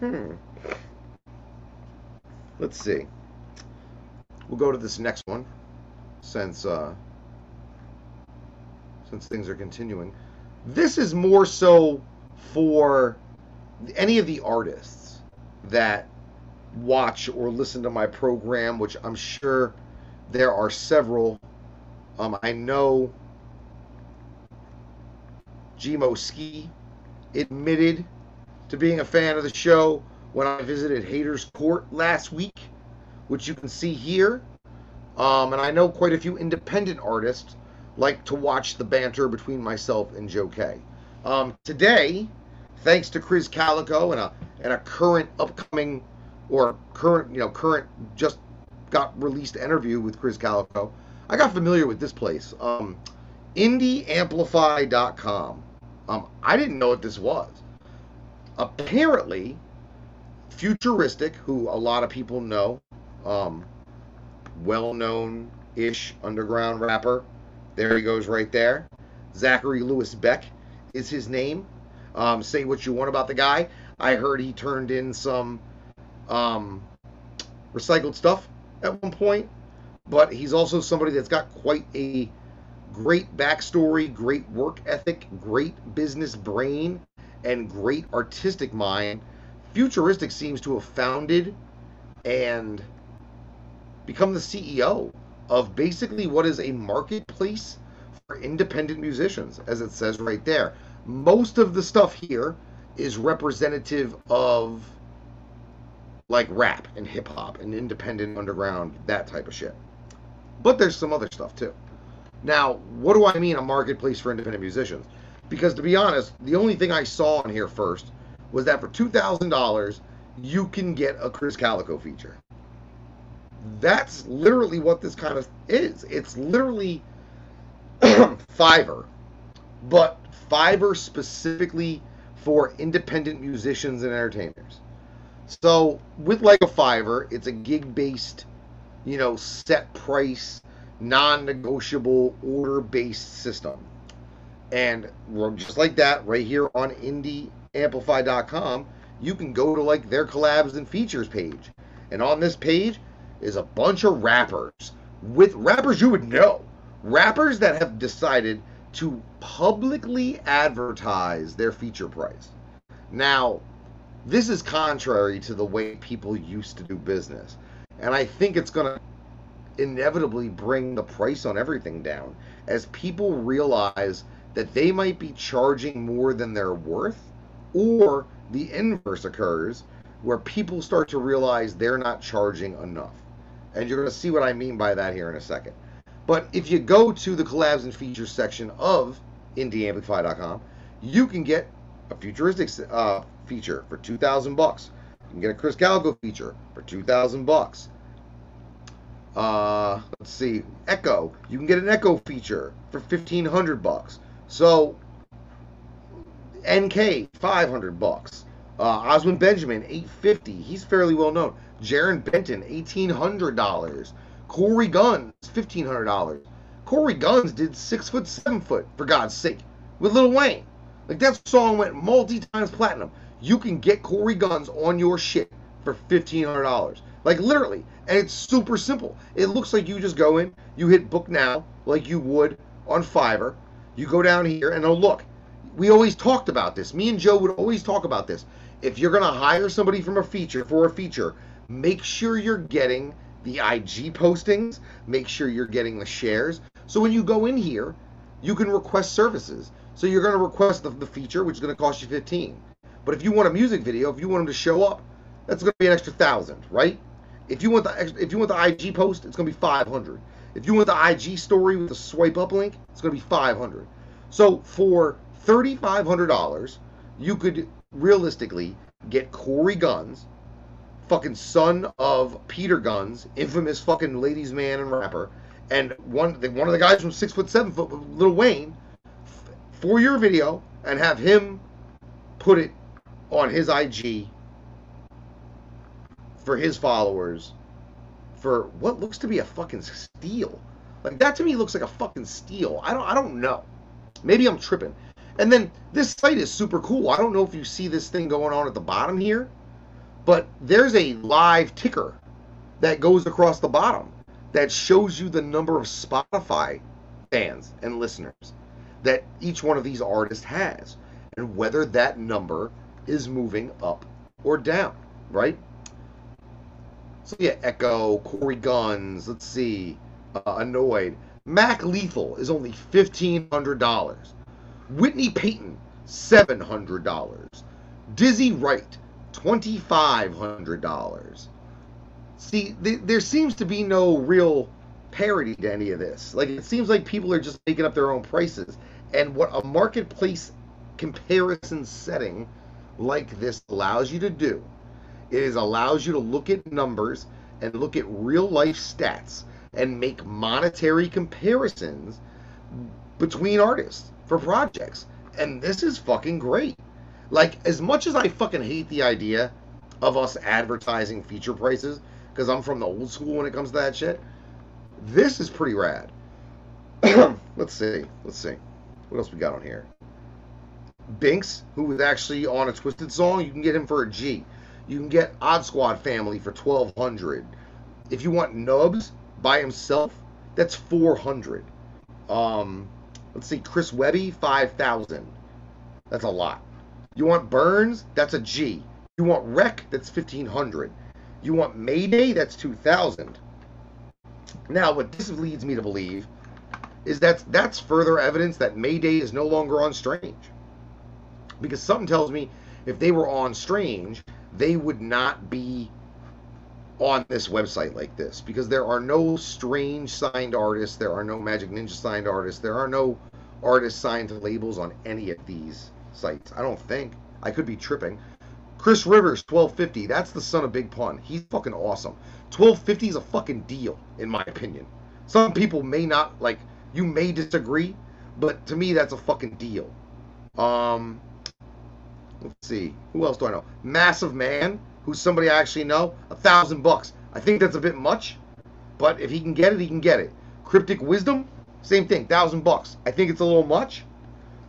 Hmm. Let's see. We'll go to this next one since uh, since things are continuing. This is more so for any of the artists that watch or listen to my program, which I'm sure there are several. Um, I know G-Mo Skee admitted to being a fan of the show when I visited Haters Court last week, which you can see here. Um, and I know quite a few independent artists like to watch the banter between myself and Joe K. Um, today, thanks to Chris Calico and a and a current upcoming or current you know current just got released interview with Chris Calico, I got familiar with this place. Um, IndieAmplify.com. Um, I didn't know what this was. Apparently, Futuristic, who a lot of people know, um, well-known ish underground rapper. There he goes right there. Zachary Lewis Beck is his name. Um, say what you want about the guy. I heard he turned in some um, recycled stuff at one point, but he's also somebody that's got quite a great backstory, great work ethic, great business brain, and great artistic mind. Futuristic seems to have founded and become the CEO of basically what is a marketplace for independent musicians, as it says right there. Most of the stuff here is representative of like rap and hip hop and independent underground, that type of shit. But there's some other stuff too. Now, what do I mean a marketplace for independent musicians? Because to be honest, the only thing I saw on here first was that for $2,000, you can get a Chris Calico feature. That's literally what this kind of is. It's literally Fiverr, but Fiverr specifically for independent musicians and entertainers. So with like a Fiverr, it's a gig based, you know, set price, non negotiable, order based system. And just like that, right here on IndieAmplify.com, you can go to like their collabs and features page. And on this page is a bunch of rappers with rappers you would know. Rappers that have decided to publicly advertise their feature price. Now, this is contrary to the way people used to do business. And I think it's going to inevitably bring the price on everything down as people realize that they might be charging more than they're worth, or the inverse occurs where people start to realize they're not charging enough. And you're going to see what I mean by that here in a second. But if you go to the collabs and features section of IndieAmplify.com, you can get a futuristic uh, feature for 2000 bucks. You can get a Chris Calico feature for 2000 bucks. Uh, let's see, Ekoh. You can get an Ekoh feature for 1500 bucks. So NK 500 bucks. Uh, Oswin Benjamin 850. He's fairly well known. Jarren Benton $1800. Cory Gunz $1500. Cory Gunz did six foot, seven foot, for God's sake, with Lil Wayne. Like that song went multi times platinum. You can get Cory Gunz on your shit for fifteen hundred dollars. Like literally, and it's super simple. It looks like you just go in, you hit book now, like you would on Fiverr. You go down here, and oh look, we always talked about this. Me and Joe would always talk about this. If you're gonna hire somebody from a feature for a feature, make sure you're getting the IG postings. Make sure you're getting the shares. So when you go in here, you can request services. So you're going to request the, the feature, which is going to cost you 15. But if you want a music video, if you want them to show up, that's going to be an extra thousand, right? If you want the if you want the IG post, it's going to be 500. If you want the IG story with the swipe up link, it's going to be 500. So for $3,500, you could realistically get Cory Gunz, fucking son of Peter Gunz, infamous fucking ladies man and rapper, and one one of the guys from Six Foot Seven Foot, Lil Wayne, for your video and have him put it on his IG for his followers for what looks to be a fucking steal. Like that to me looks like a fucking steal. I don't I don't know. Maybe I'm tripping. And then this site is super cool. I don't know if you see this thing going on at the bottom here. But there's a live ticker that goes across the bottom that shows you the number of Spotify fans and listeners that each one of these artists has and whether that number is moving up or down, right? So yeah, Ekoh, Cory Gunz, let's see, uh, Anoyd. Mac Lethal is only $1,500. Whitney Peyton, $700. Dizzy Wright, $2,500. See, th- there seems to be no real parity to any of this. Like, it seems like people are just making up their own prices. And what a marketplace comparison setting like this allows you to do is allows you to look at numbers and look at real life stats and make monetary comparisons between artists for projects. And this is fucking great. Like, as much as I fucking hate the idea of us advertising feature prices, because I'm from the old school when it comes to that shit, this is pretty rad. Let's see. Let's see. What else we got on here? Binks, who was actually on a Twiztid song, you can get him for a G. You can get Odd Squad Family for 1200 If you want Nubs by himself, that's 400 Um, let's see, Chris Webby, 5000 That's a lot. You want Burns? That's a G. You want Wreck? That's 1500 You want Mayday? That's 2000 Now, what this leads me to believe is that that's further evidence that Mayday is no longer on Strange. Because something tells me if they were on Strange, they would not be on this website like this because there are no strange signed artists, there are no Majik Ninja signed artists, there are no artists signed to labels on any of these sites. I don't think. I could be tripping. Chris Rivers, 1250. That's the son of Big Pun. He's fucking awesome. 1250 is a fucking deal, in my opinion. Some people may not like you may disagree, but to me that's a fucking deal. Um let's see. Who else do I know? Massive Man, who's somebody I actually know, a thousand bucks. I think that's a bit much, but if he can get it, he can get it. Cryptic Wisdom, same thing, thousand bucks. I think it's a little much,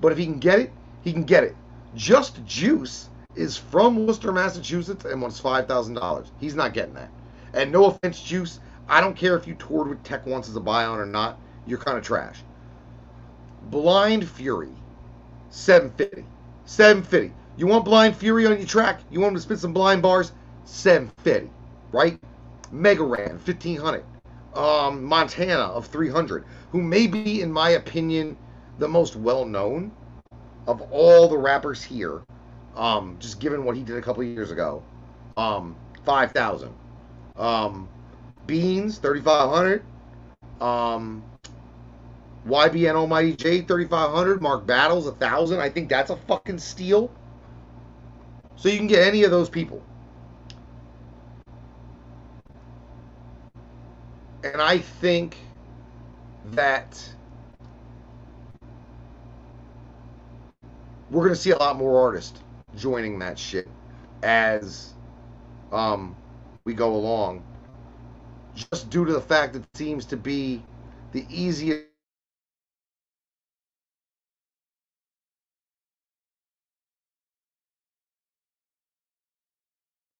but if he can get it, he can get it. Just Juice is from Worcester, Massachusetts, and wants five thousand dollars. He's not getting that. And no offense, Juice, I don't care if you toured with Tech once as a buy on or not. You're kind of trash. Blind Fury, seven fifty. Seven fifty. You want Blind Fury on your track? You want him to spit some blind bars? 750, right? Mega Ran, 1500. Um, Montana of 300, who may be, in my opinion, the most well known of all the rappers here. Um, just given what he did a couple years ago. Um, 5,000. Um, Beans, 3,500. Um, YBN Almighty Jay, 3,500. Mark Battles, 1,000. I think that's a fucking steal. So you can get any of those people. And I think that we're going to see a lot more artists joining that shit as um, we go along. Just due to the fact that it seems to be the easiest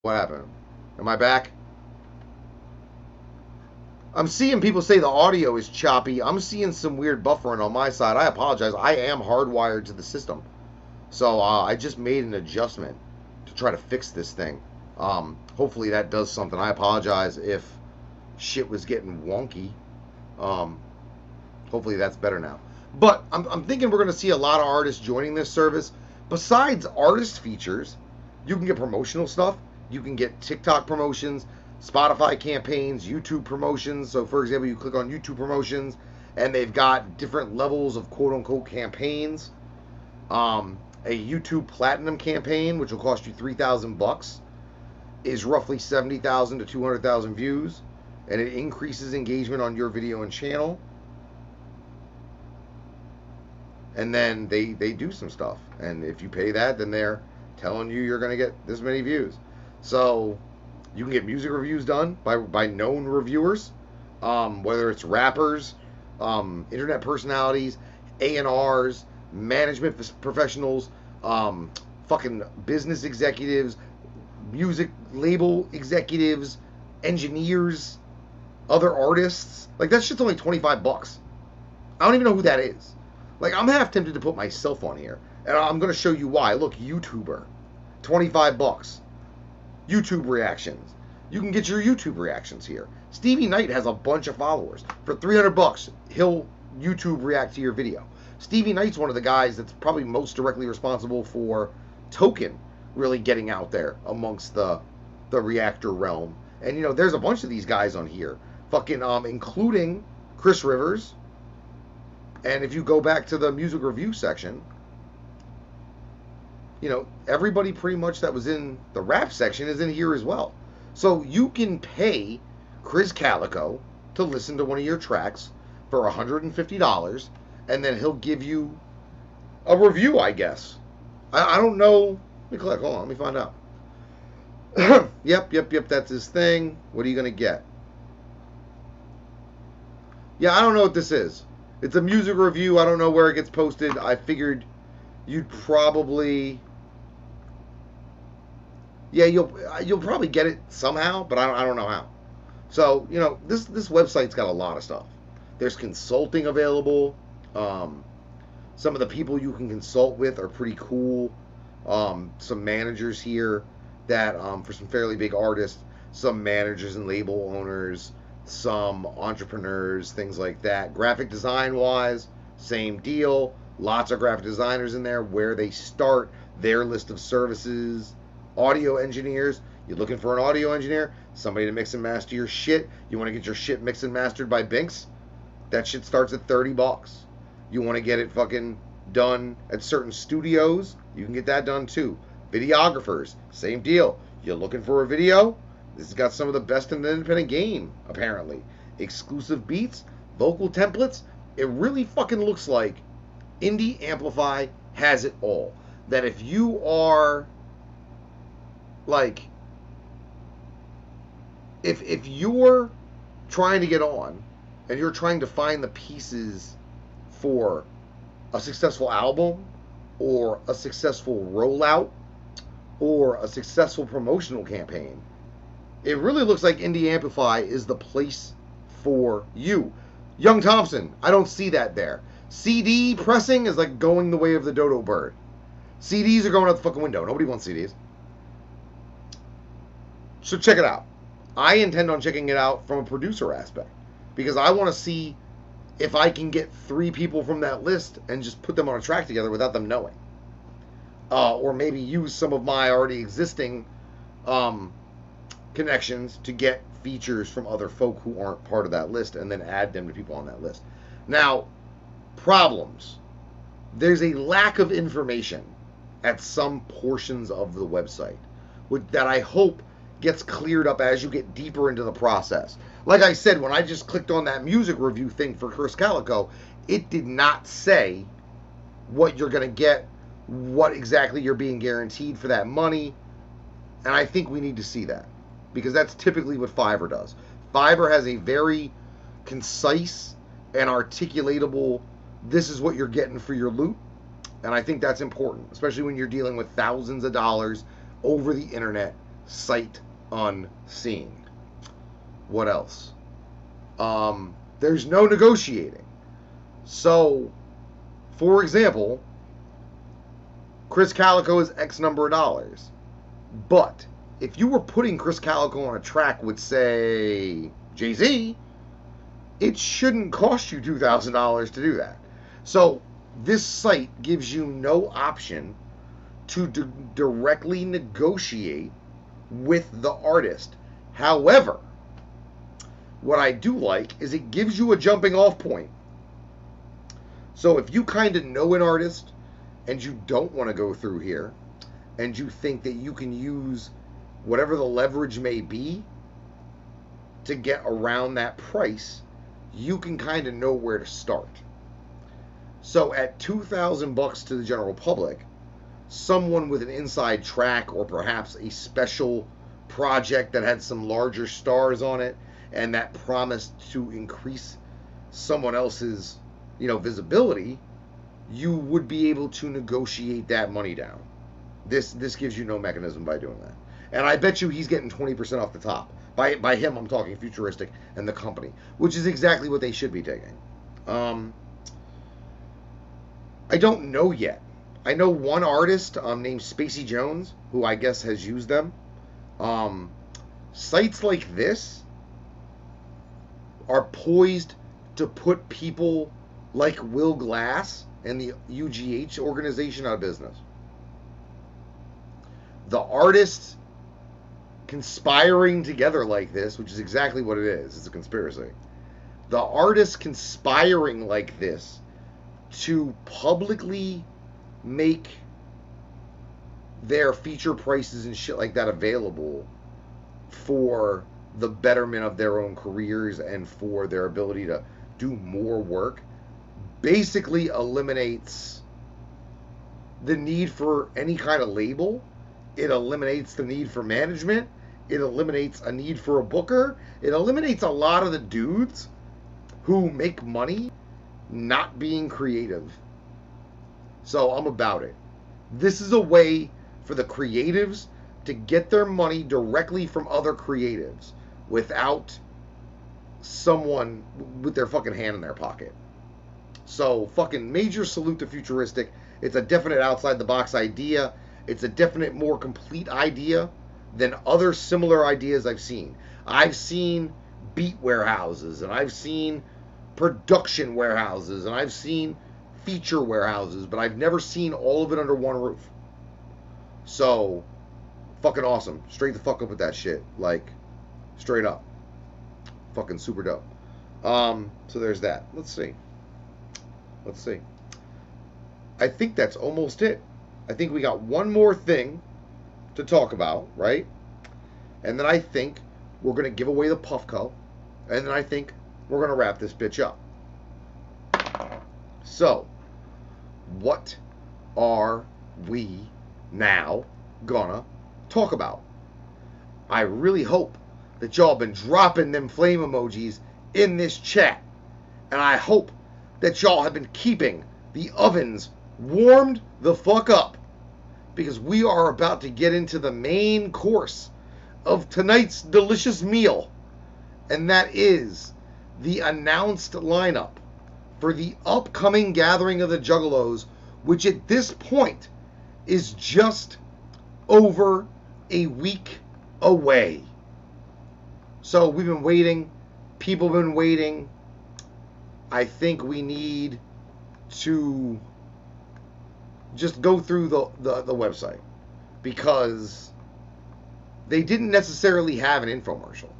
What happened? Am I back? I'm seeing people say the audio is choppy. I'm seeing some weird buffering on my side. I apologize. I am hardwired to the system. So uh, I just made an adjustment to try to fix this thing. Um, hopefully that does something. I apologize if shit was getting wonky. Um, hopefully that's better now. But I'm, I'm thinking we're going to see a lot of artists joining this service. Besides artist features, you can get promotional stuff you can get TikTok promotions, Spotify campaigns, YouTube promotions. So, for example, you click on YouTube promotions, and they've got different levels of quote unquote campaigns. Um, a YouTube Platinum campaign, which will cost you three thousand bucks, is roughly seventy thousand to two hundred thousand views, and it increases engagement on your video and channel. And then they they do some stuff, and if you pay that, then they're telling you you're going to get this many views. So you can get music reviews done by by known reviewers, um, whether it's rappers, um, internet personalities, A and R's, management professionals, um, fucking business executives, music label executives, engineers, other artists. Like that shit's only 25 bucks. I don't even know who that is. Like I'm half tempted to put myself on here, and I'm gonna show you why. Look, YouTuber, 25 bucks. YouTube reactions. You can get your YouTube reactions here. Stevie Knight has a bunch of followers. For 300 bucks, he'll YouTube react to your video. Stevie Knight's one of the guys that's probably most directly responsible for Token really getting out there amongst the the reactor realm. And you know, there's a bunch of these guys on here, fucking um, including Chris Rivers. And if you go back to the music review section, you know, everybody pretty much that was in the rap section is in here as well. So you can pay Chris Calico to listen to one of your tracks for $150, and then he'll give you a review, I guess. I, I don't know. Let me click. Hold on. Let me find out. yep, yep, yep. That's his thing. What are you going to get? Yeah, I don't know what this is. It's a music review. I don't know where it gets posted. I figured you'd probably yeah, you'll you'll probably get it somehow, but I don't, I don't know how. So you know this this website's got a lot of stuff. There's consulting available. Um, some of the people you can consult with are pretty cool. Um, some managers here that um, for some fairly big artists, some managers and label owners, some entrepreneurs, things like that. Graphic design wise, same deal. Lots of graphic designers in there where they start their list of services audio engineers. You're looking for an audio engineer, somebody to mix and master your shit. You want to get your shit mixed and mastered by Binks? That shit starts at 30 bucks. You want to get it fucking done at certain studios? You can get that done too. Videographers, same deal. You're looking for a video? This has got some of the best in the independent game, apparently. Exclusive beats, vocal templates. It really fucking looks like Indie Amplify has it all. That if you are like if if you're trying to get on and you're trying to find the pieces for a successful album or a successful rollout or a successful promotional campaign, it really looks like Indie Amplify is the place for you. Young Thompson, I don't see that there. CD pressing is like going the way of the dodo bird. CDs are going out the fucking window. Nobody wants CDs. So check it out. I intend on checking it out from a producer aspect because I want to see if I can get three people from that list and just put them on a track together without them knowing. Uh, or maybe use some of my already existing um, connections to get features from other folk who aren't part of that list and then add them to people on that list. Now, problems. There's a lack of information at some portions of the website that I hope gets cleared up as you get deeper into the process. Like I said, when I just clicked on that music review thing for Chris Calico, it did not say what you're going to get, what exactly you're being guaranteed for that money. And I think we need to see that because that's typically what Fiverr does. Fiverr has a very concise and articulatable this is what you're getting for your loot. And I think that's important, especially when you're dealing with thousands of dollars over the internet, sight unseen. What else? Um, there's no negotiating. So, for example, Chris Calico is X number of dollars. But if you were putting Chris Calico on a track with, say, Jay Z, it shouldn't cost you $2,000 to do that. So, this site gives you no option to d- directly negotiate with the artist. However, what I do like is it gives you a jumping off point. So if you kind of know an artist and you don't want to go through here and you think that you can use whatever the leverage may be to get around that price, you can kind of know where to start. So at 2000 bucks to the general public, someone with an inside track or perhaps a special project that had some larger stars on it and that promised to increase someone else's you know visibility you would be able to negotiate that money down this this gives you no mechanism by doing that and I bet you he's getting 20% off the top. By by him, I'm talking futuristic and the company, which is exactly what they should be taking. Um, I don't know yet. I know one artist um, named Spacey Jones who I guess has used them. Um, sites like this are poised to put people like Will Glass and the UGH organization out of business. The artists conspiring together like this, which is exactly what it is, it's a conspiracy. The artists conspiring like this to publicly make their feature prices and shit like that available for the betterment of their own careers and for their ability to do more work basically eliminates the need for any kind of label. It eliminates the need for management. It eliminates a need for a booker. It eliminates a lot of the dudes who make money not being creative. So I'm about it. This is a way for the creatives to get their money directly from other creatives without someone with their fucking hand in their pocket. So fucking major salute to Futuristic. It's a definite outside the box idea. It's a definite more complete idea than other similar ideas I've seen. I've seen beat warehouses and I've seen production warehouses and I've seen feature warehouses, but I've never seen all of it under one roof. So, fucking awesome. Straight the fuck up with that shit. Like, straight up. Fucking super dope. Um, so there's that. Let's see. Let's see. I think that's almost it. I think we got one more thing to talk about, right? And then I think we're going to give away the Puffco. And then I think we're going to wrap this bitch up. So, what are we now gonna talk about? I really hope that y'all been dropping them flame emojis in this chat. And I hope that y'all have been keeping the ovens warmed the fuck up because we are about to get into the main course of tonight's delicious meal, and that is the announced lineup for the upcoming gathering of the Juggalos, which at this point is just over a week away. So we've been waiting, people have been waiting. I think we need to just go through the, the, the website because they didn't necessarily have an infomercial.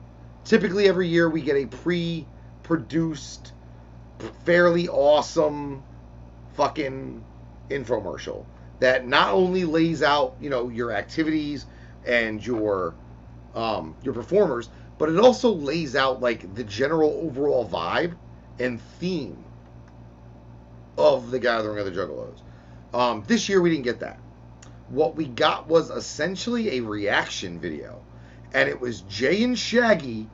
Typically, every year we get a pre produced, fairly awesome fucking infomercial that not only lays out, you know, your activities and your um, your performers, but it also lays out like the general overall vibe and theme of the Gathering of the Juggalos. Um, this year we didn't get that. What we got was essentially a reaction video, and it was Jay and Shaggy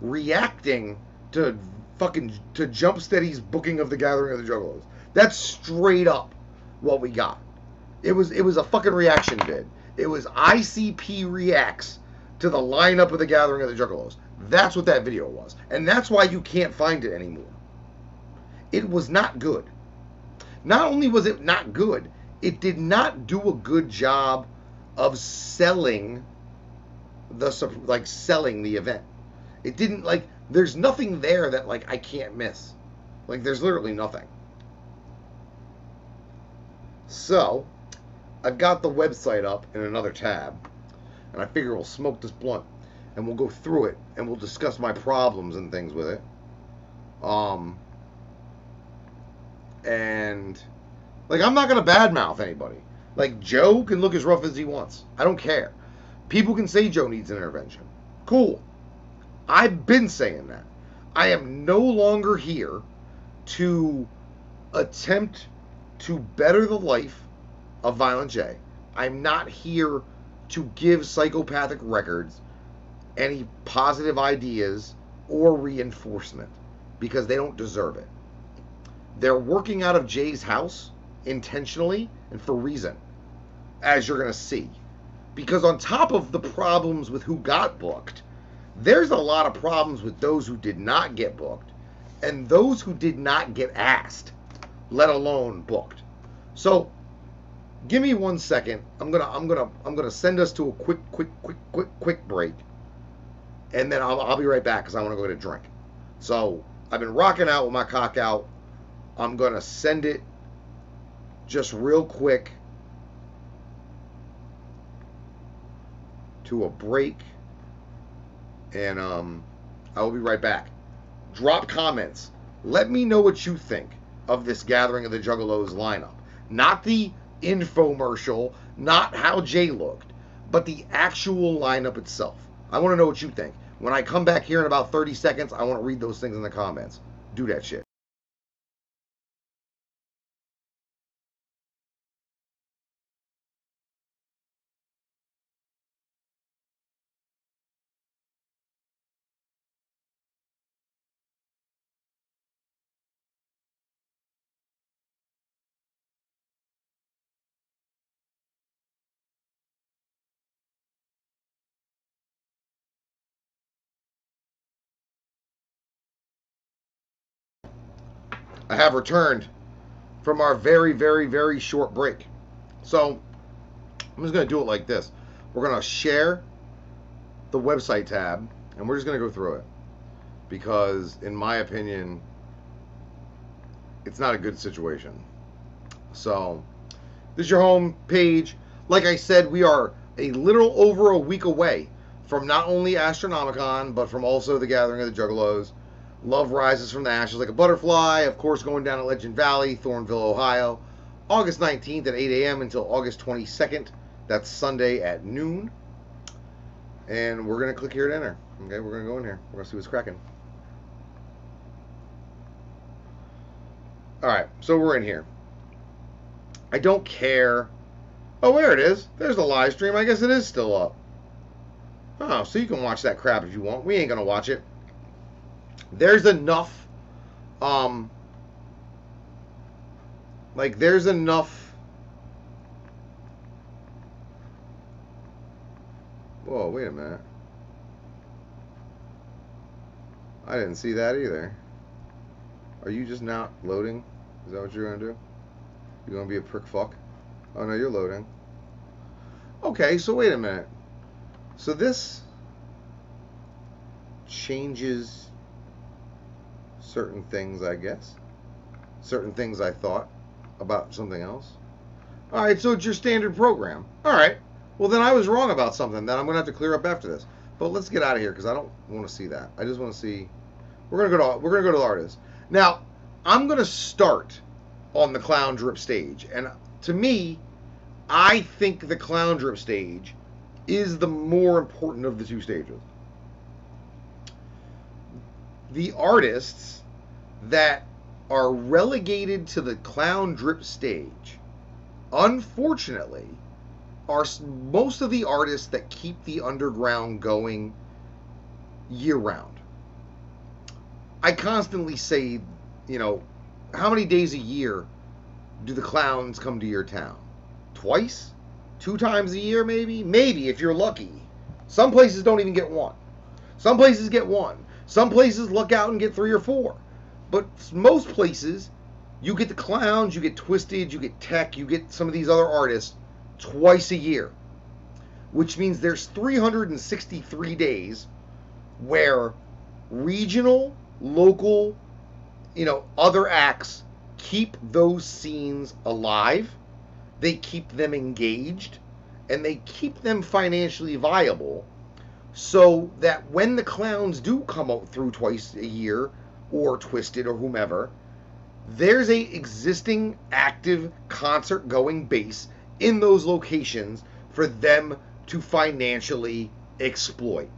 reacting to fucking to Jumpsteady's booking of the Gathering of the Juggalos. That's straight up what we got. It was it was a fucking reaction vid. It was ICP reacts to the lineup of the Gathering of the Juggalos. That's what that video was, and that's why you can't find it anymore. It was not good. Not only was it not good, it did not do a good job of selling the like selling the event. It didn't like there's nothing there that like I can't miss. Like there's literally nothing. So, I've got the website up in another tab, and I figure we'll smoke this blunt and we'll go through it and we'll discuss my problems and things with it. Um, and like I'm not gonna badmouth anybody. Like Joe can look as rough as he wants. I don't care. People can say Joe needs an intervention. Cool. I've been saying that. I am no longer here to attempt to better the life of Violent J. I'm not here to give psychopathic records any positive ideas or reinforcement because they don't deserve it. They're working out of Jay's house intentionally and for reason, as you're going to see. Because on top of the problems with who got booked, there's a lot of problems with those who did not get booked and those who did not get asked, let alone booked. So give me one second. I'm gonna I'm gonna I'm gonna send us to a quick quick quick quick quick break, and then I'll, I'll be right back because I want to go get a drink. So I've been rocking out with my cock out. I'm gonna send it just real quick to a break, and um, I will be right back. Drop comments. Let me know what you think of this Gathering of the Juggalos lineup. Not the infomercial, not how Jay looked, but the actual lineup itself. I want to know what you think. When I come back here in about 30 seconds, I want to read those things in the comments. Do that shit. Have returned from our very, very, very short break. So I'm just going to do it like this. We're going to share the website tab and we're just going to go through it because, in my opinion, it's not a good situation. So this is your home page. Like I said, we are a little over a week away from not only Astronomicon, but from also the Gathering of the Juggalos. Love rises from the ashes like a butterfly. Of course, going down at Legend Valley, Thornville, Ohio, August 19th at 8 a.m. until August 22nd. That's Sunday at noon. And we're going to click here to enter. Okay, we're going to go in here. We're going to see what's cracking. All right, so we're in here. I don't care. Oh, there it is. There's the live stream. I guess it is still up. Oh, so you can watch that crap if you want. We ain't going to watch it there's enough um like there's enough whoa wait a minute. I didn't see that either. Are you just not loading? Is that what you're gonna do? You're gonna be a prick fuck? Oh no you're loading. Okay so wait a minute. So this changes certain things, I guess. Certain things I thought about something else. All right, so it's your standard program. All right. Well, then I was wrong about something that I'm going to have to clear up after this. But let's get out of here because I don't want to see that. I just want to see. We're going to go to we're going to go to the artist. Now, I'm going to start on the clown drip stage, and to me, I think the clown drip stage is the more important of the two stages. The artists that are relegated to the clown drip stage, unfortunately, are most of the artists that keep the underground going year round. I constantly say, you know, how many days a year do the clowns come to your town? Twice? Two times a year, maybe? Maybe, if you're lucky. Some places don't even get one. Some places get one. Some places look out and get three or four. But most places, you get the clowns, you get Twiztid, you get Tech, you get some of these other artists twice a year. Which means there's 363 days where regional, local, you know, other acts keep those scenes alive. They keep them engaged and they keep them financially viable so that when the clowns do come out through twice a year, or Twiztid or whomever, there's a existing active concert going base in those locations for them to financially exploit.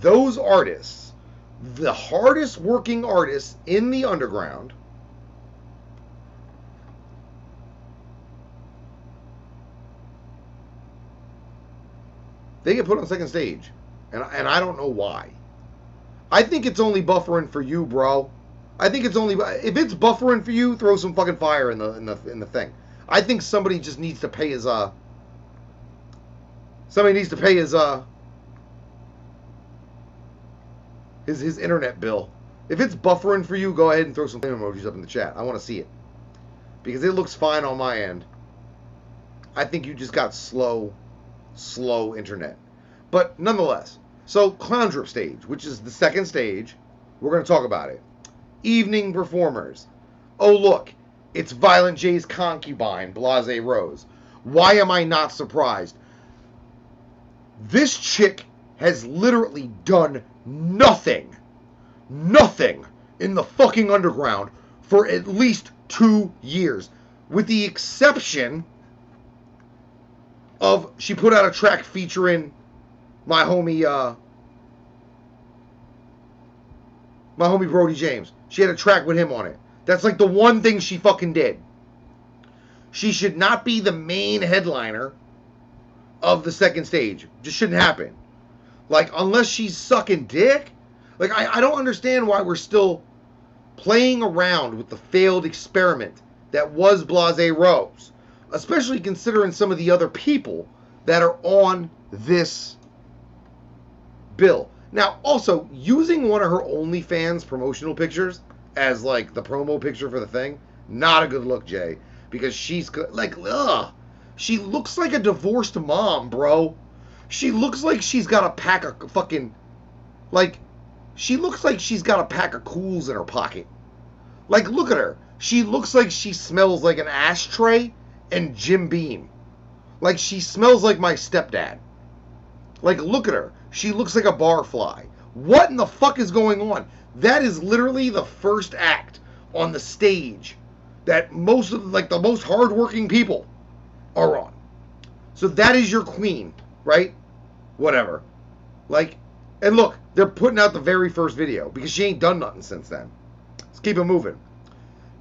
Those artists, the hardest working artists in the underground, they get put on second stage. And, and I don't know why. I think it's only buffering for you, bro. I think it's only if it's buffering for you, throw some fucking fire in the in the in the thing. I think somebody just needs to pay his uh Somebody needs to pay his uh his his internet bill. If it's buffering for you, go ahead and throw some emojis up in the chat. I want to see it because it looks fine on my end. I think you just got slow, slow internet. But nonetheless, so Clown Drip stage, which is the second stage, we're going to talk about it. Evening performers. Oh, look, it's Violent J's concubine, Blase Rose. Why am I not surprised? This chick has literally done nothing, nothing in the fucking underground for at least two years, with the exception of she put out a track featuring my homie, uh, my homie Brody James. She had a track with him on it. That's like the one thing she fucking did. She should not be the main headliner of the second stage. Just shouldn't happen. Like, unless she's sucking dick. Like, I, I don't understand why we're still playing around with the failed experiment that was Blase Rose. Especially considering some of the other people that are on this bill. Now, also, using one of her OnlyFans promotional pictures as like the promo picture for the thing, not a good look, Jay. Because she's like, ugh. She looks like a divorced mom, bro. She looks like she's got a pack of fucking. Like, she looks like she's got a pack of cools in her pocket. Like, look at her. She looks like she smells like an ashtray and Jim Beam. Like, she smells like my stepdad. Like, look at her. She looks like a barfly. What in the fuck is going on? That is literally the first act on the stage that most of like the most hardworking people are on. So that is your queen, right? Whatever. Like, and look, they're putting out the very first video because she ain't done nothing since then. Let's keep it moving.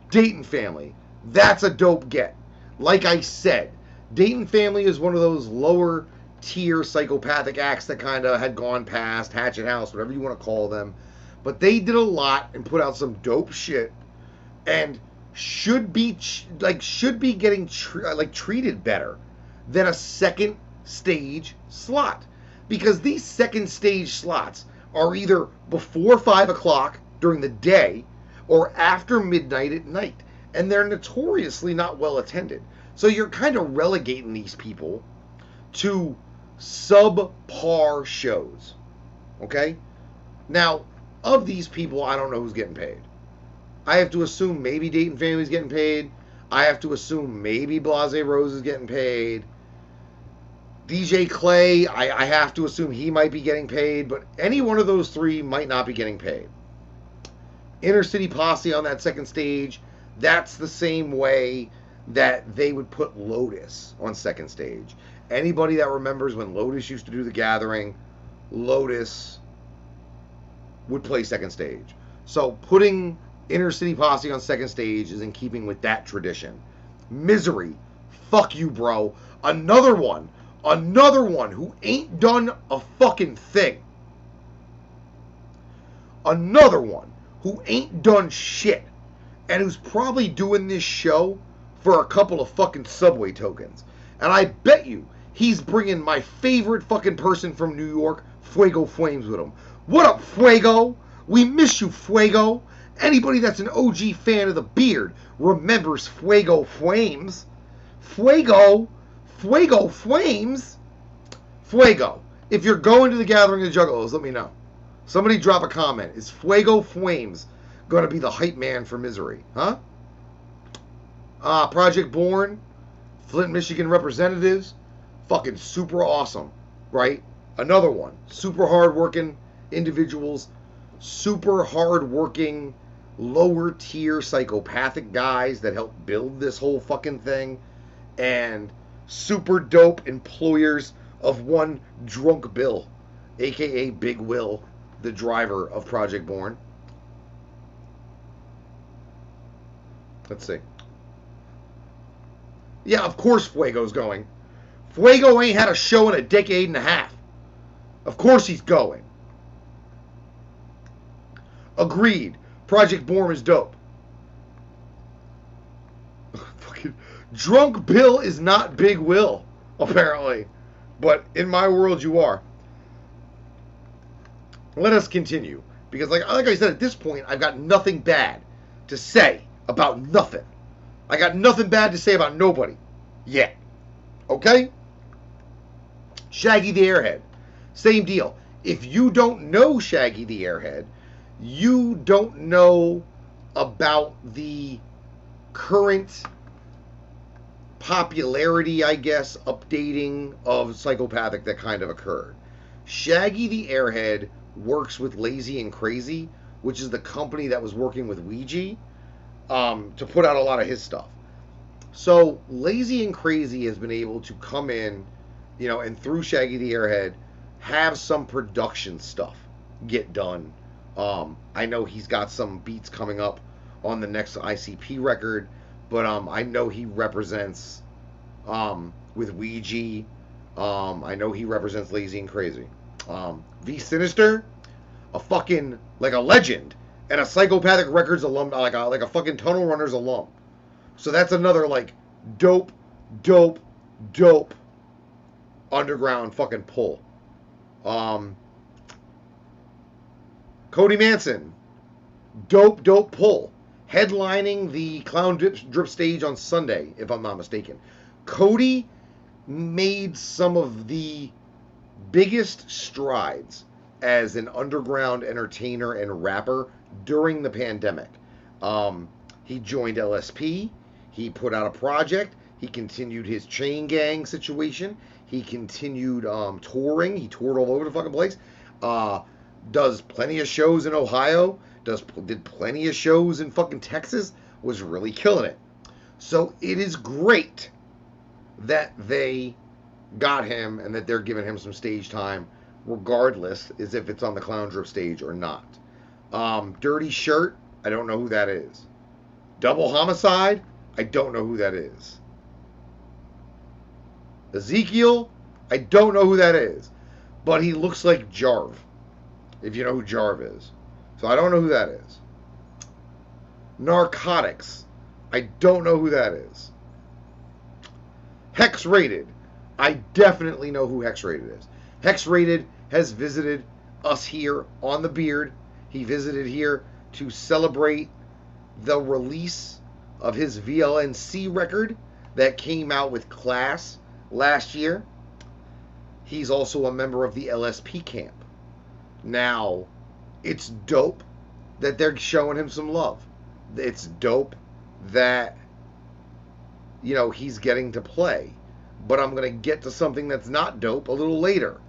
Dayton family. That's a dope get. Like I said, Dayton family is one of those lower tier psychopathic acts that kind of had gone past Hatchet House, whatever you want to call them. But they did a lot and put out some dope shit, and should be like should be getting tr- uh, like treated better than a second stage slot because these second stage slots are either before five o'clock during the day or after midnight at night, and they're notoriously not well attended. So you're kind of relegating these people to subpar shows. Okay? Now, of these people, I don't know who's getting paid. I have to assume maybe Dayton Family's getting paid. I have to assume maybe Blase Rose is getting paid. DJ Clay, I, I have to assume he might be getting paid, but any one of those three might not be getting paid. Inner City Posse on that second stage, that's the same way that they would put Lotus on second stage. Anybody that remembers when Lotus used to do the gathering, Lotus would play second stage. So putting Inner City Posse on second stage is in keeping with that tradition. Misery, fuck you, bro. Another one, another one who ain't done a fucking thing. Another one who ain't done shit and who's probably doing this show for a couple of fucking subway tokens. And I bet you he's bringing my favorite fucking person from New York, Fuego Flames, with him. What up, Fuego? We miss you, Fuego. Anybody that's an OG fan of the beard remembers Fuego Flames. Fuego, Fuego Flames, Fuego. If you're going to the Gathering of Juggalos, let me know. Somebody drop a comment. Is Fuego Flames going to be the hype man for Misery? Huh? Uh, Project Born, Flint, Michigan representatives, fucking super awesome, right? Another one, super hardworking individuals, super hardworking, lower tier psychopathic guys that help build this whole fucking thing, and super dope employers of one drunk Bill, aka Big Will, the driver of Project Born. Let's see. Yeah, of course Fuego's going. Fuego ain't had a show in a decade and a half. Of course he's going. Agreed. Project Born is dope. Fucking drunk Bill is not Big Will, apparently. but in my world, you are. Let us continue because, like, like I said, at this point, I've got nothing bad to say about nothing. I got nothing bad to say about nobody yet. Okay? Shaggy the Airhead. Same deal. If you don't know Shaggy the Airhead, you don't know about the current popularity, I guess, updating of psychopathic that kind of occurred. Shaggy the Airhead works with Lazy and Crazy, which is the company that was working with Ouija, um, to put out a lot of his stuff. So Lazy and Crazy has been able to come in, you know, and through Shaggy the Airhead, have some production stuff get done. Um, I know he's got some beats coming up on the next ICP record, but um, I know he represents um, with Ouija. Um, I know he represents Lazy and Crazy. Um, v Sinister, a fucking like a legend and a Psychopathic Records alum, like a like a fucking Tunnel Runners alum. So that's another like dope, dope, dope underground fucking pull. Um, Cody Manson, dope, dope pull, headlining the Clown Drip, Drip stage on Sunday, if I'm not mistaken. Cody made some of the biggest strides as an underground entertainer and rapper during the pandemic. Um, he joined LSP. He put out a project. He continued his chain gang situation. He continued um, touring. He toured all over the fucking place. Uh, does plenty of shows in Ohio. Does did plenty of shows in fucking Texas. Was really killing it. So it is great that they got him and that they're giving him some stage time, regardless as if it's on the Clown Drip stage or not. Um, Dirty Shirt, I don't know who that is. Double Homicide, I don't know who that is. Ezekiel, I don't know who that is. But he looks like Jarv, if you know who Jarv is. So I don't know who that is. Narcotics, I don't know who that is. Hex Rated, I definitely know who Hex Rated is. Hex Rated has visited us here on the Beard. He visited here to celebrate the release of his VLNC record that came out with Class last year. He's also a member of the LSP camp. Now, it's dope that they're showing him some love. It's dope that, you know, he's getting to play but I'm going to get to something that's not dope a little later.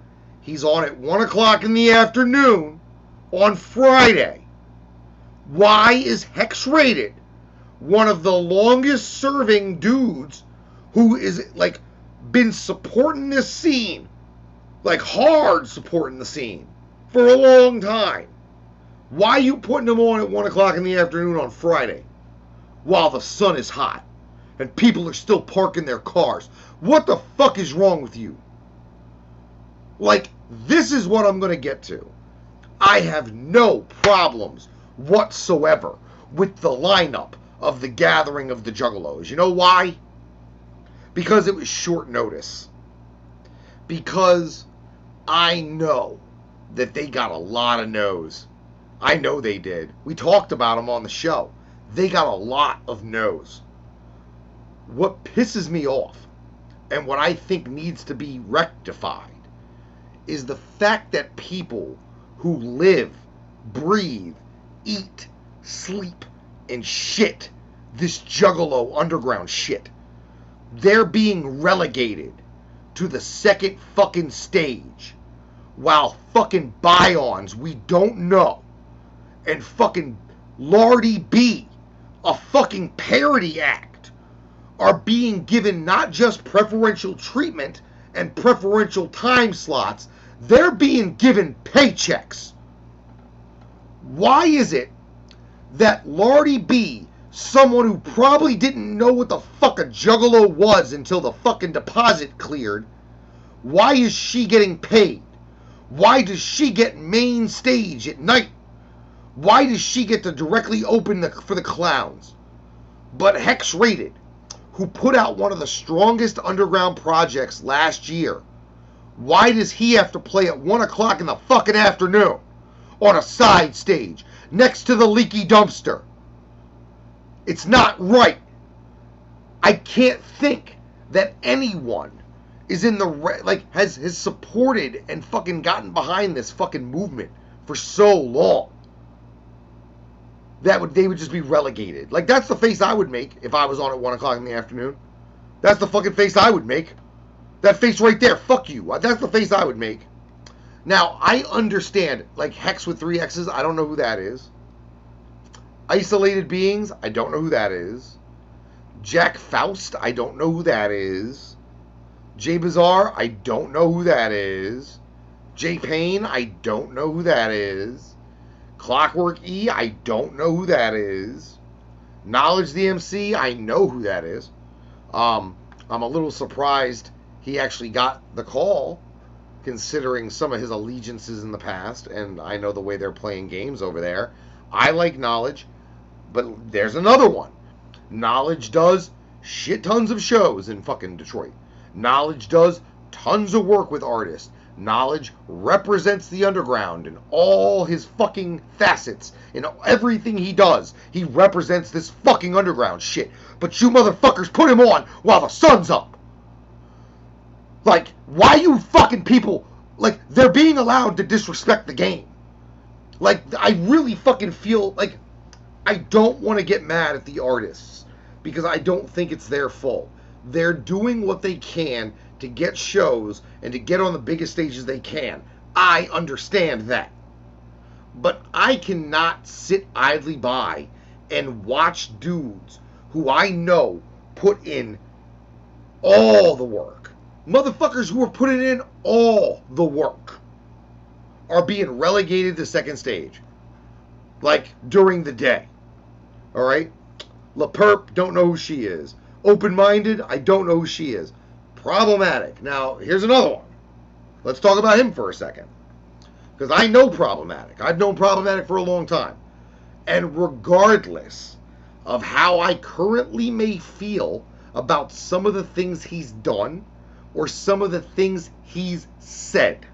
He's on at 1 o'clock in the afternoon on Friday. Why is Hex Rated one of the longest serving dudes who is like been supporting this scene, like hard supporting the scene for a long time? Why you putting them on at 1 o'clock in the afternoon on Friday while the sun is hot and people are still parking their cars? What the fuck is wrong with you? Like, this is what I'm going to get to. I have no problems whatsoever with the lineup of the gathering of the Juggalos. You know why? Because it was short notice. Because I know that they got a lot of no's. I know they did. We talked about them on the show. They got a lot of no's. What pisses me off and what I think needs to be rectified is the fact that people who live, breathe, eat, sleep, and shit this juggalo underground shit, they're being relegated to the second fucking stage while fucking Bions we don't know and fucking Lardy B, a fucking parody act are being given not just preferential treatment and preferential time slots, they're being given paychecks. Why is it that Lardy B, someone who probably didn't know what the fuck a juggalo was until the fucking deposit cleared, why is she getting paid? Why does she get main stage at night? Why does she get to directly open the, for the clowns? But Hex rated who put out one of the strongest underground projects last year, Why does he have to play at 1 o'clock in the fucking afternoon on a side stage next to the leaky dumpster? It's not right. I can't think that anyone is in the like has has supported and fucking gotten behind this fucking movement for so long that would they would just be relegated. Like that's the face I would make if I was on at one o'clock in the afternoon. That's the fucking face I would make. That face right there, fuck you. Uh, that's the face I would make. Now I understand, like Hex with three X's. I don't know who that is. Isolated beings. I don't know who that is. Jack Faust. I don't know who that is. Jay Bizarre. I don't know who that is. Jay Payne. I don't know who that is. Clockwork E, I don't know who that is. Knowledge DMC, I know who that is. Um, I'm a little surprised he actually got the call, considering some of his allegiances in the past, and I know the way they're playing games over there. I like Knowledge, but there's another one. Knowledge does shit tons of shows in fucking Detroit. Knowledge does tons of work with artists. Knowledge represents the underground in all his fucking facets. In everything he does, he represents this fucking underground shit. But you motherfuckers put him on while the sun's up. Like, why you fucking people, like, they're being allowed to disrespect the game. Like, I really fucking feel like I don't want to get mad at the artists because I don't think it's their fault. They're doing what they can to get shows and to get on the biggest stages they can. I understand that. But I cannot sit idly by and watch dudes who I know put in all the work. Motherfuckers who are putting in all the work are being relegated to second stage. Like during the day. Alright? La Perp, don't know who she is. Open minded, I don't know who she is. Problematic. Now, here's another one. Let's talk about him for a second. Because I know Problematic. I've known Problematic for a long time. And regardless of how I currently may feel about some of the things he's done or some of the things he's said,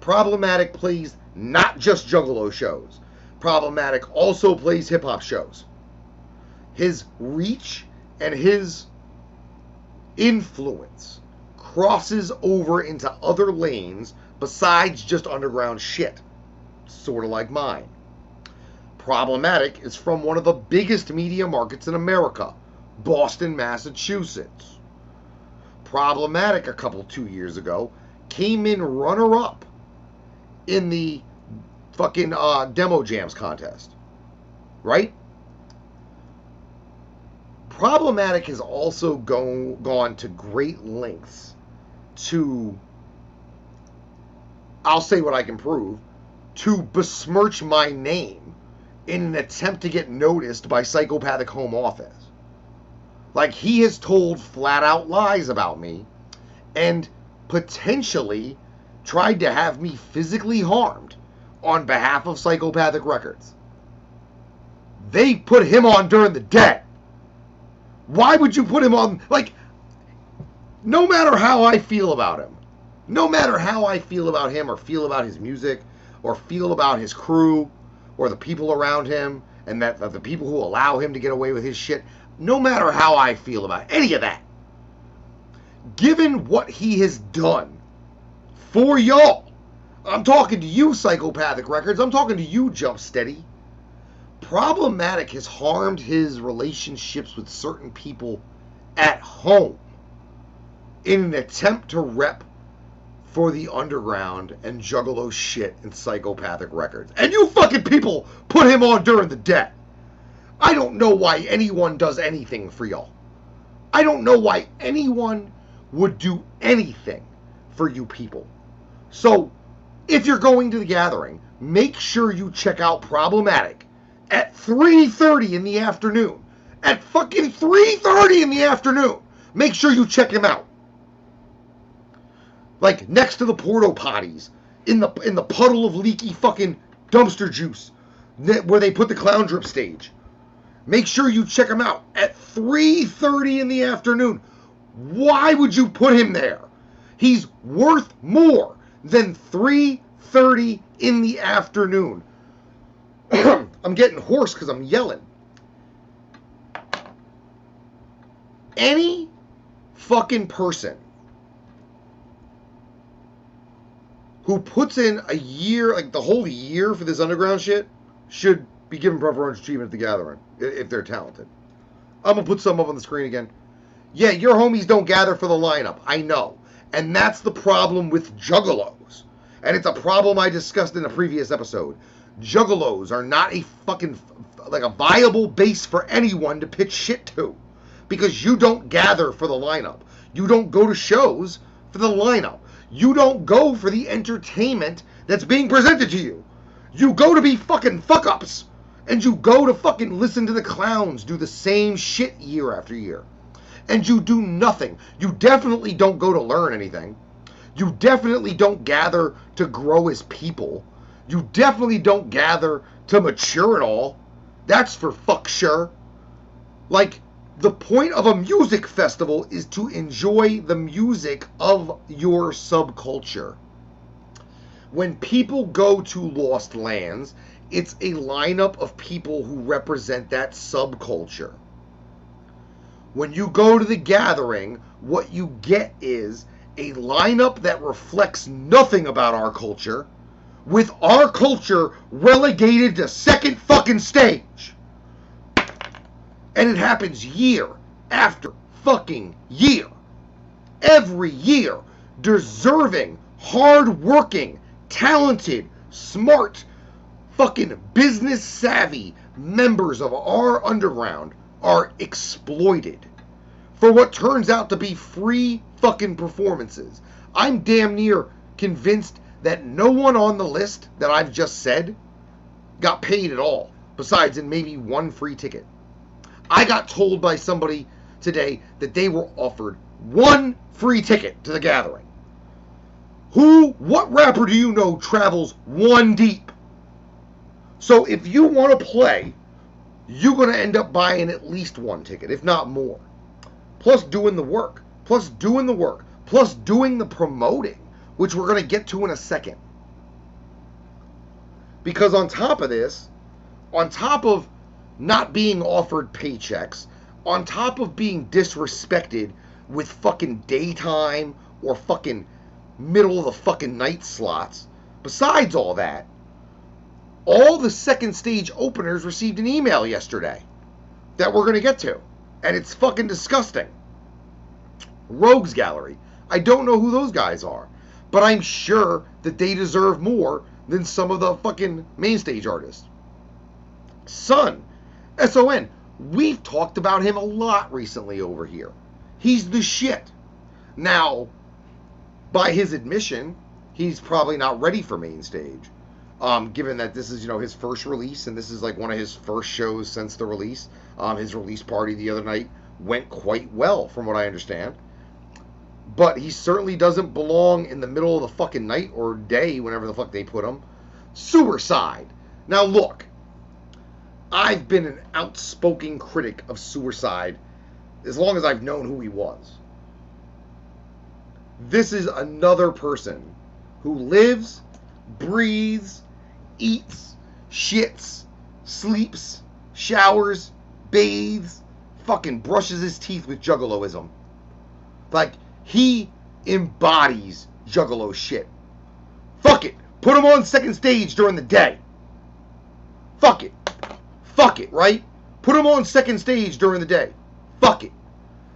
Problematic plays not just Juggalo shows. Problematic also plays hip hop shows. His reach and his influence crosses over into other lanes besides just underground shit, sort of like mine. Problematic is from one of the biggest media markets in America, Boston, Massachusetts. Problematic a couple two years ago came in runner up in the fucking uh, demo jams contest, right? Problematic has also go, gone to great lengths to, I'll say what I can prove, to besmirch my name in an attempt to get noticed by Psychopathic Home Office. Like, he has told flat out lies about me and potentially tried to have me physically harmed on behalf of Psychopathic Records. They put him on during the day. Why would you put him on? Like, no matter how I feel about him, no matter how I feel about him or feel about his music or feel about his crew or the people around him and that the people who allow him to get away with his shit, no matter how I feel about any of that, given what he has done for y'all, I'm talking to you, Psychopathic Records. I'm talking to you, Jump Steady problematic has harmed his relationships with certain people at home in an attempt to rep for the underground and juggalo shit and psychopathic records. And you fucking people put him on during the debt. I don't know why anyone does anything for y'all. I don't know why anyone would do anything for you people. So, if you're going to the gathering, make sure you check out Problematic at 3.30 in the afternoon. At fucking 3.30 in the afternoon. Make sure you check him out. Like next to the porto potties. In the in the puddle of leaky fucking dumpster juice. Where they put the clown drip stage. Make sure you check him out at 3.30 in the afternoon. Why would you put him there? He's worth more than 3:30 in the afternoon. I'm getting hoarse because I'm yelling. Any fucking person who puts in a year, like the whole year for this underground shit, should be given preferential treatment at the gathering if they're talented. I'm gonna put some up on the screen again. Yeah, your homies don't gather for the lineup. I know. And that's the problem with juggalos. And it's a problem I discussed in a previous episode. Juggalos are not a fucking like a viable base for anyone to pitch shit to because you don't gather for the lineup. You don't go to shows for the lineup. You don't go for the entertainment that's being presented to you. You go to be fucking fuck ups. And you go to fucking listen to the clowns do the same shit year after year. And you do nothing. You definitely don't go to learn anything. You definitely don't gather to grow as people. You definitely don't gather to mature at all. That's for fuck sure. Like, the point of a music festival is to enjoy the music of your subculture. When people go to Lost Lands, it's a lineup of people who represent that subculture. When you go to the gathering, what you get is a lineup that reflects nothing about our culture, with our culture relegated to second fucking stage. And it happens year after fucking year. Every year, deserving, hard-working, talented, smart, fucking business savvy members of our underground are exploited for what turns out to be free fucking performances. I'm damn near convinced that no one on the list that I've just said got paid at all, besides in maybe one free ticket. I got told by somebody today that they were offered one free ticket to the gathering. Who, what rapper do you know travels one deep? So if you want to play, you're going to end up buying at least one ticket, if not more. Plus doing the work, plus doing the work, plus doing the promoting, which we're going to get to in a second. Because on top of this, on top of not being offered paychecks, on top of being disrespected with fucking daytime or fucking middle of the fucking night slots, besides all that, all the second stage openers received an email yesterday that we're going to get to. And it's fucking disgusting. Rogues Gallery. I don't know who those guys are, but I'm sure that they deserve more than some of the fucking main stage artists. Son S-O-N. We've talked about him a lot recently over here. He's the shit. Now, by his admission, he's probably not ready for main stage. Um, given that this is, you know, his first release and this is like one of his first shows since the release. Um, his release party the other night went quite well, from what I understand. But he certainly doesn't belong in the middle of the fucking night or day, whenever the fuck they put him. Suicide. Now, look, I've been an outspoken critic of suicide as long as I've known who he was. This is another person who lives, breathes, eats, shits, sleeps, showers, bathes, fucking brushes his teeth with juggaloism. Like, he embodies juggalo shit. Fuck it. Put him on second stage during the day. Fuck it. Fuck it, right? Put him on second stage during the day. Fuck it.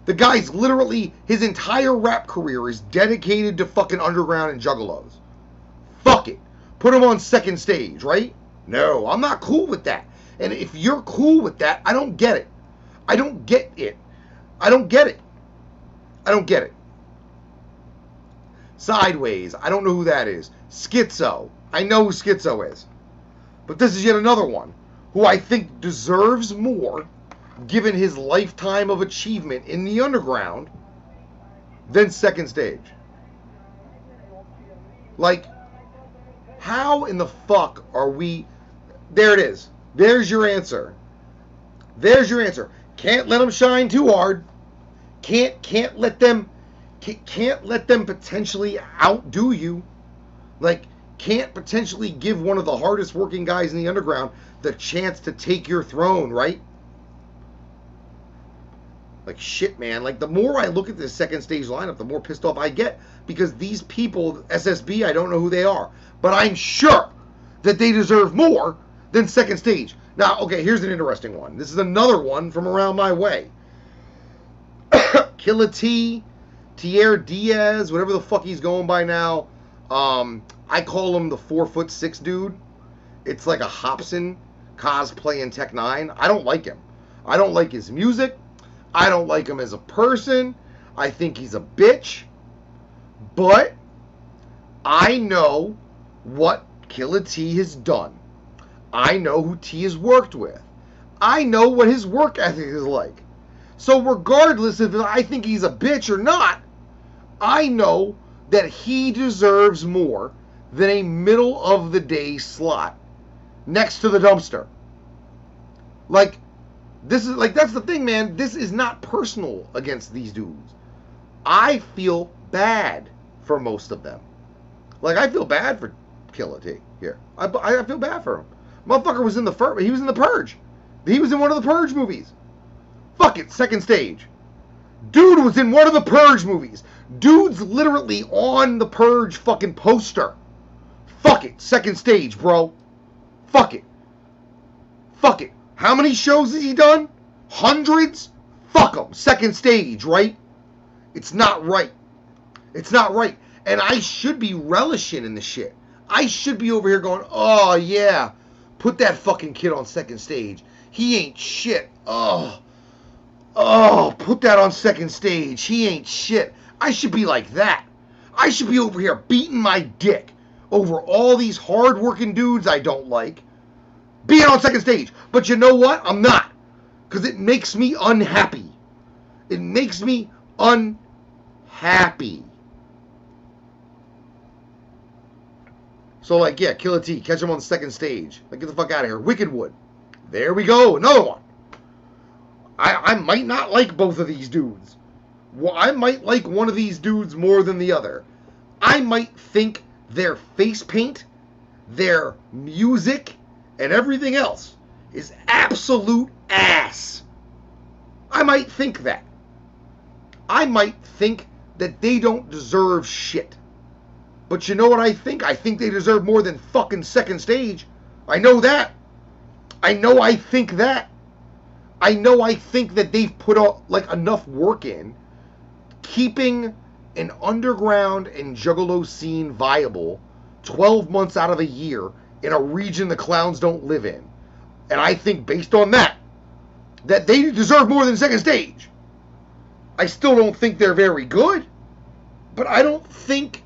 The guy's literally, his entire rap career is dedicated to fucking underground and juggalos. Put him on second stage, right? No, I'm not cool with that. And if you're cool with that, I don't get it. I don't get it. I don't get it. I don't get it. Sideways. I don't know who that is. Schizo. I know who Schizo is. But this is yet another one who I think deserves more, given his lifetime of achievement in the underground, than second stage. Like, how in the fuck are we? There it is. There's your answer. There's your answer. Can't let them shine too hard. Can't can't let them can't let them potentially outdo you. Like, can't potentially give one of the hardest working guys in the underground the chance to take your throne, right? Like shit, man. Like the more I look at this second stage lineup, the more pissed off I get because these people, SSB, I don't know who they are, but I'm sure that they deserve more than second stage. Now, okay, here's an interesting one. This is another one from around my way. Killa T, Tier Diaz, whatever the fuck he's going by now. Um, I call him the four foot six dude. It's like a Hobson cosplaying Tech N9ne. I don't like him. I don't like his music. I don't like him as a person. I think he's a bitch. But I know what Killa T has done. I know who T has worked with. I know what his work ethic is like. So regardless if I think he's a bitch or not, I know that he deserves more than a middle of the day slot next to the dumpster. Like this is like that's the thing, man. This is not personal against these dudes. I feel bad for most of them. Like I feel bad for Killa T here. I, I feel bad for him. Motherfucker was in the fir- he was in the Purge. He was in one of the Purge movies. Fuck it, second stage. Dude was in one of the Purge movies. Dude's literally on the Purge fucking poster. Fuck it, second stage, bro. Fuck it. Fuck it. How many shows has he done? Hundreds? Fuck him. Second stage, right? It's not right. It's not right. And I should be relishing in the shit. I should be over here going, oh yeah, put that fucking kid on second stage. He ain't shit. Oh, oh, put that on second stage. He ain't shit. I should be like that. I should be over here beating my dick over all these hard-working dudes I don't like being on second stage. But you know what? I'm not. Because it makes me unhappy. It makes me unhappy. So, like, yeah, Killa T, catch him on the second stage. Like, get the fuck out of here. Wickedwood. There we go. Another one. I, I might not like both of these dudes. Well, I might like one of these dudes more than the other. I might think their face paint, their music, and everything else is absolute ass. I might think that. I might think that they don't deserve shit. But you know what I think? I think they deserve more than fucking second stage. I know that. I know I think that. I know I think that they've put out like enough work in keeping an underground and juggalo scene viable 12 months out of a year in a region the clowns don't live in. And I think based on that, that they deserve more than second stage. I still don't think they're very good, but I don't think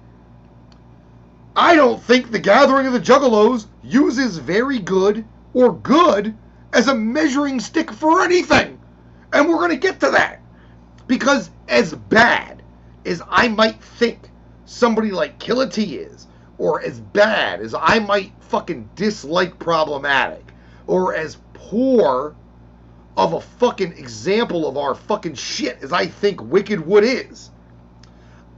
I don't think the gathering of the juggalos uses very good or good as a measuring stick for anything. And we're going to get to that. Because as bad as I might think somebody like Killa T is, or as bad as I might fucking dislike problematic, or as poor of a fucking example of our fucking shit as I think Wickedwood is,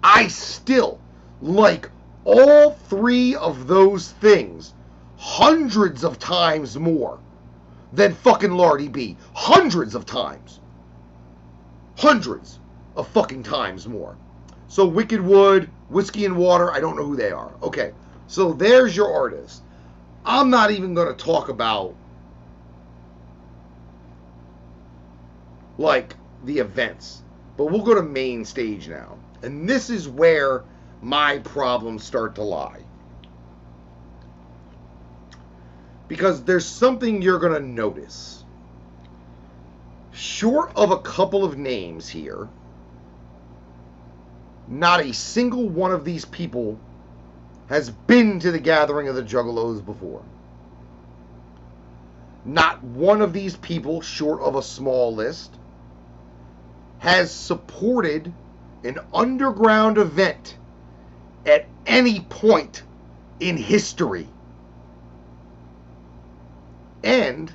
I still like all three of those things hundreds of times more than fucking Lardy B. Hundreds of times. Hundreds of fucking times more. So Wickedwood, Whiskey and Water, I don't know who they are. Okay, so there's your artist. I'm not even going to talk about like the events, but we'll go to main stage now. And this is where my problems start to lie. Because there's something you're going to notice. Short of a couple of names here, not a single one of these people has been to the gathering of the Juggalos before. Not one of these people, short of a small list, has supported an underground event at any point in history. And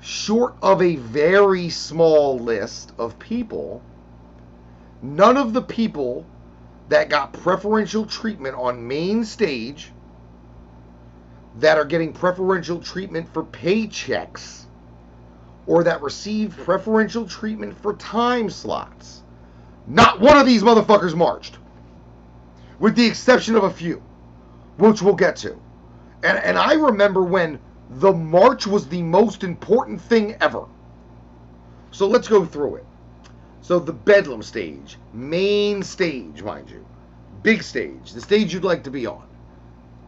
short of a very small list of people, none of the people that got preferential treatment on main stage that are getting preferential treatment for paychecks or that received preferential treatment for time slots. Not one of these motherfuckers marched, with the exception of a few, which we'll get to. And, and I remember when the march was the most important thing ever. So let's go through it. So the Bedlam stage, main stage, mind you, big stage, the stage you'd like to be on.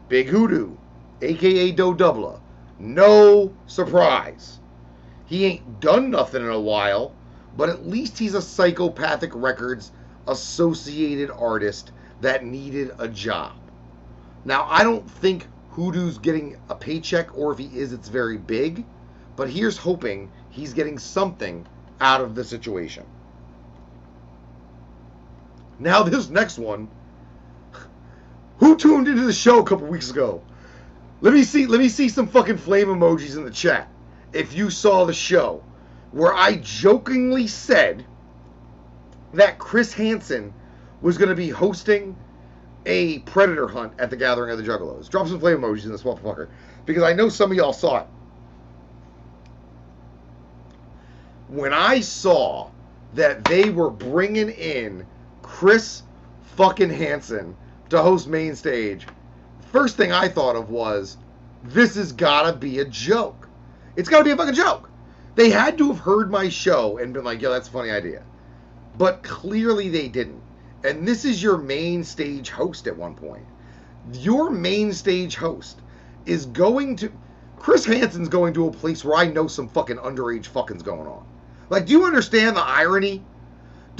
Big Hoodoo, aka Doe Doubler. No surprise. He ain't done nothing in a while, but at least he's a Psychopathic Records associated artist that needed a job. Now, I don't think Hoodoo's getting a paycheck, or if he is, it's very big, but here's hoping he's getting something out of the situation. Now, this next one, who tuned into the show a couple weeks ago? Let me see. Let me see some fucking flame emojis in the chat. If you saw the show, where I jokingly said that Chris Hansen was going to be hosting a predator hunt at the Gathering of the Juggalos. Drop some flame emojis in this motherfucker because I know some of y'all saw it. When I saw that they were bringing in Chris fucking Hansen to host main stage, first thing I thought of was this has got to be a joke. It's got to be a fucking joke. They had to have heard my show and been like, yo, that's a funny idea. But clearly they didn't. And this is your main stage host at one point. Your main stage host is going to. Chris Hansen's going to a place where I know some fucking underage fucking's going on. Like, do you understand the irony?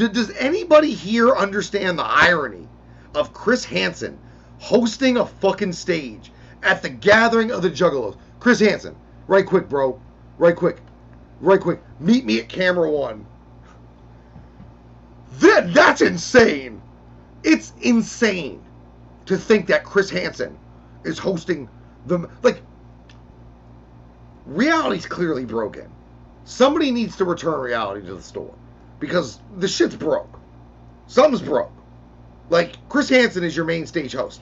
Does anybody here understand the irony of Chris Hansen hosting a fucking stage at the gathering of the Juggalos? Chris Hansen, right quick, bro. Right quick. Right quick. Meet me at camera one. That, that's insane. It's insane to think that Chris Hansen is hosting the like reality's clearly broken. Somebody needs to return reality to the store because the shit's broke. Something's broke. Like Chris Hansen is your main stage host.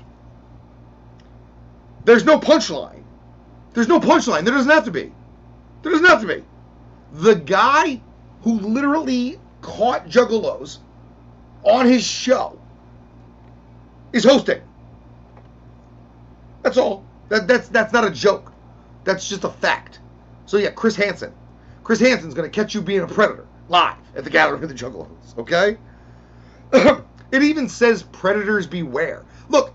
There's no punchline. There's no punchline. There doesn't have to be. There doesn't have to be. The guy who literally caught juggalos on his show is hosting. That's all. That, that's that's not a joke. That's just a fact. So yeah, Chris Hansen. Chris Hansen's gonna catch you being a predator live at the Gathering of the Juggalos. Okay. it even says predators beware. Look,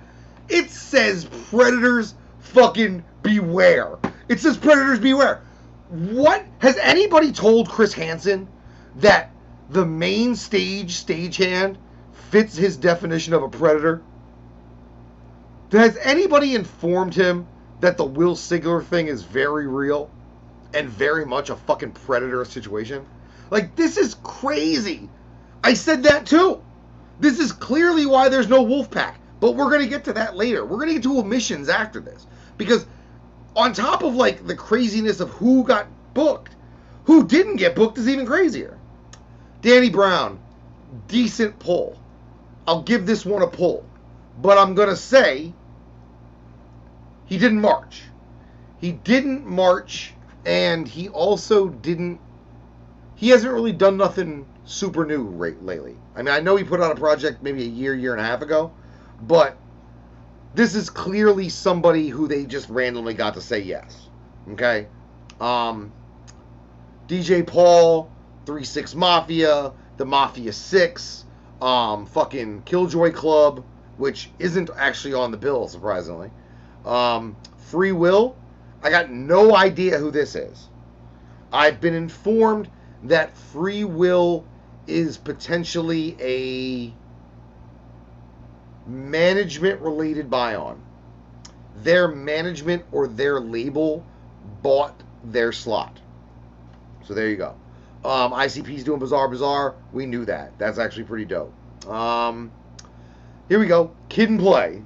it says predators fucking beware. It says predators beware. What has anybody told Chris Hansen that the main stage stagehand fits his definition of a predator? Has anybody informed him that the Will Sigler thing is very real and very much a fucking predator situation? Like, this is crazy. I said that too. This is clearly why there's no wolf pack. But we're going to get to that later. We're going to get to omissions after this. Because on top of like the craziness of who got booked, who didn't get booked is even crazier. Danny Brown, decent pull. I'll give this one a pull. But I'm going to say he didn't march. He didn't march, and he also didn't. He hasn't really done nothing super new right, lately. I mean, I know he put out a project maybe a year, year and a half ago, but this is clearly somebody who they just randomly got to say yes. Okay? Um, DJ Paul, 3 6 Mafia, the Mafia 6, um, fucking Killjoy Club, which isn't actually on the bill, surprisingly. Um, Free Will, I got no idea who this is. I've been informed that Free Will is potentially a management related buy on. Their management or their label bought their slot. So there you go. Um, ICP's doing Bizarre Bizarre. We knew that. That's actually pretty dope. Um, here we go. Kid and Play.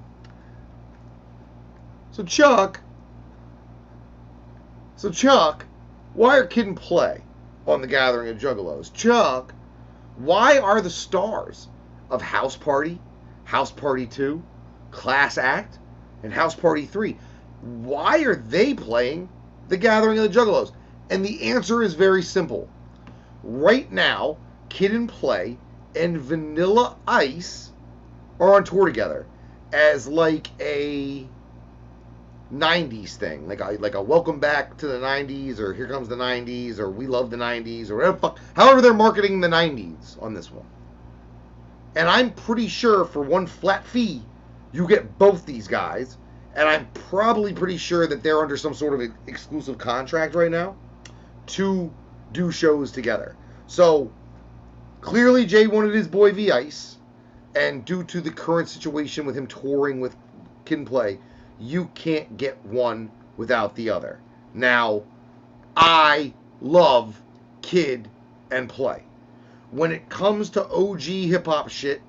So Chuck. So Chuck, why are Kid and Play on the Gathering of Juggalos? Chuck, why are the stars of House Party, House Party 2, Class Act, and House Party 3. Why are they playing The Gathering of the Juggalos? And the answer is very simple. Right now, Kid and Play and Vanilla Ice are on tour together as like a 90s thing, like a, like a welcome back to the 90s, or here comes the 90s, or we love the 90s, or whatever. Fuck, however, they're marketing the 90s on this one. And I'm pretty sure for one flat fee, you get both these guys. And I'm probably pretty sure that they're under some sort of exclusive contract right now to do shows together. So clearly, Jay wanted his boy V Ice, and due to the current situation with him touring with Kid 'n Play, you can't get one without the other. Now, I love Kid and Play. When it comes to OG hip hop shit,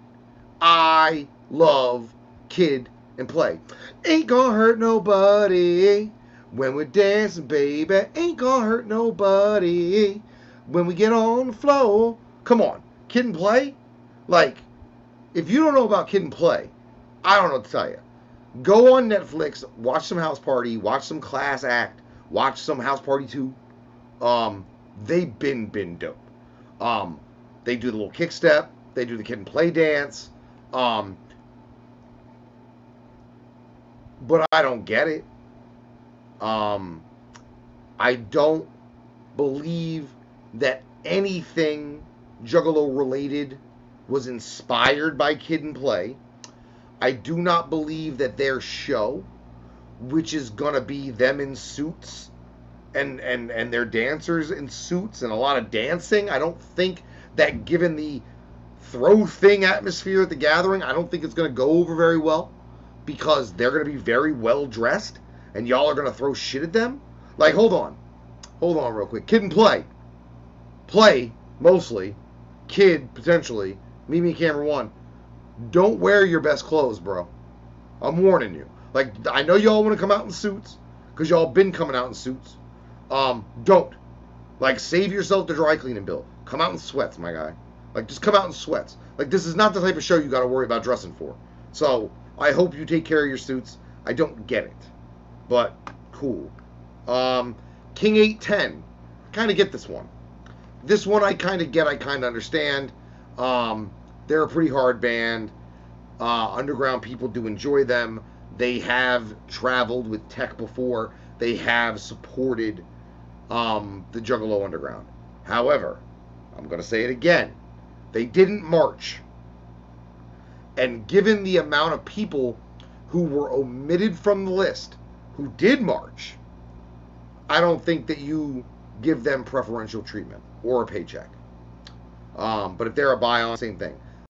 I love Kid and Play. Ain't gonna hurt nobody when we're dancing, baby. Ain't gonna hurt nobody when we get on the floor. Come on, Kid and Play? Like, if you don't know about Kid and Play, I don't know what to tell you go on Netflix, watch some House Party, watch some Class Act, watch some House Party 2. Um, they've been been dope. Um, they do the little kick step, they do the kid and play dance. Um, but I don't get it. Um, I don't believe that anything Juggalo related was inspired by Kid and Play. I do not believe that their show, which is gonna be them in suits and and and their dancers in suits and a lot of dancing, I don't think that given the throw thing atmosphere at the gathering, I don't think it's gonna go over very well because they're gonna be very well dressed and y'all are gonna throw shit at them. Like, hold on, hold on, real quick. Kid and play, play mostly, kid potentially. Mimi Camera One don't wear your best clothes, bro. I'm warning you. Like I know y'all want to come out in suits because y'all been coming out in suits. Um, don't. Like save yourself the dry cleaning bill. Come out in sweats, my guy. Like just come out in sweats. Like this is not the type of show you got to worry about dressing for. So I hope you take care of your suits. I don't get it, but cool. Um, King eight ten. Kind of get this one. This one I kind of get. I kind of understand. Um, they're a pretty hard band. Uh, underground people do enjoy them. They have traveled with Tech before. They have supported um, the Juggalo Underground. However, I'm going to say it again. They didn't march. And given the amount of people who were omitted from the list who did march, I don't think that you give them preferential treatment or a paycheck. Um, but if they're a buy on, same thing.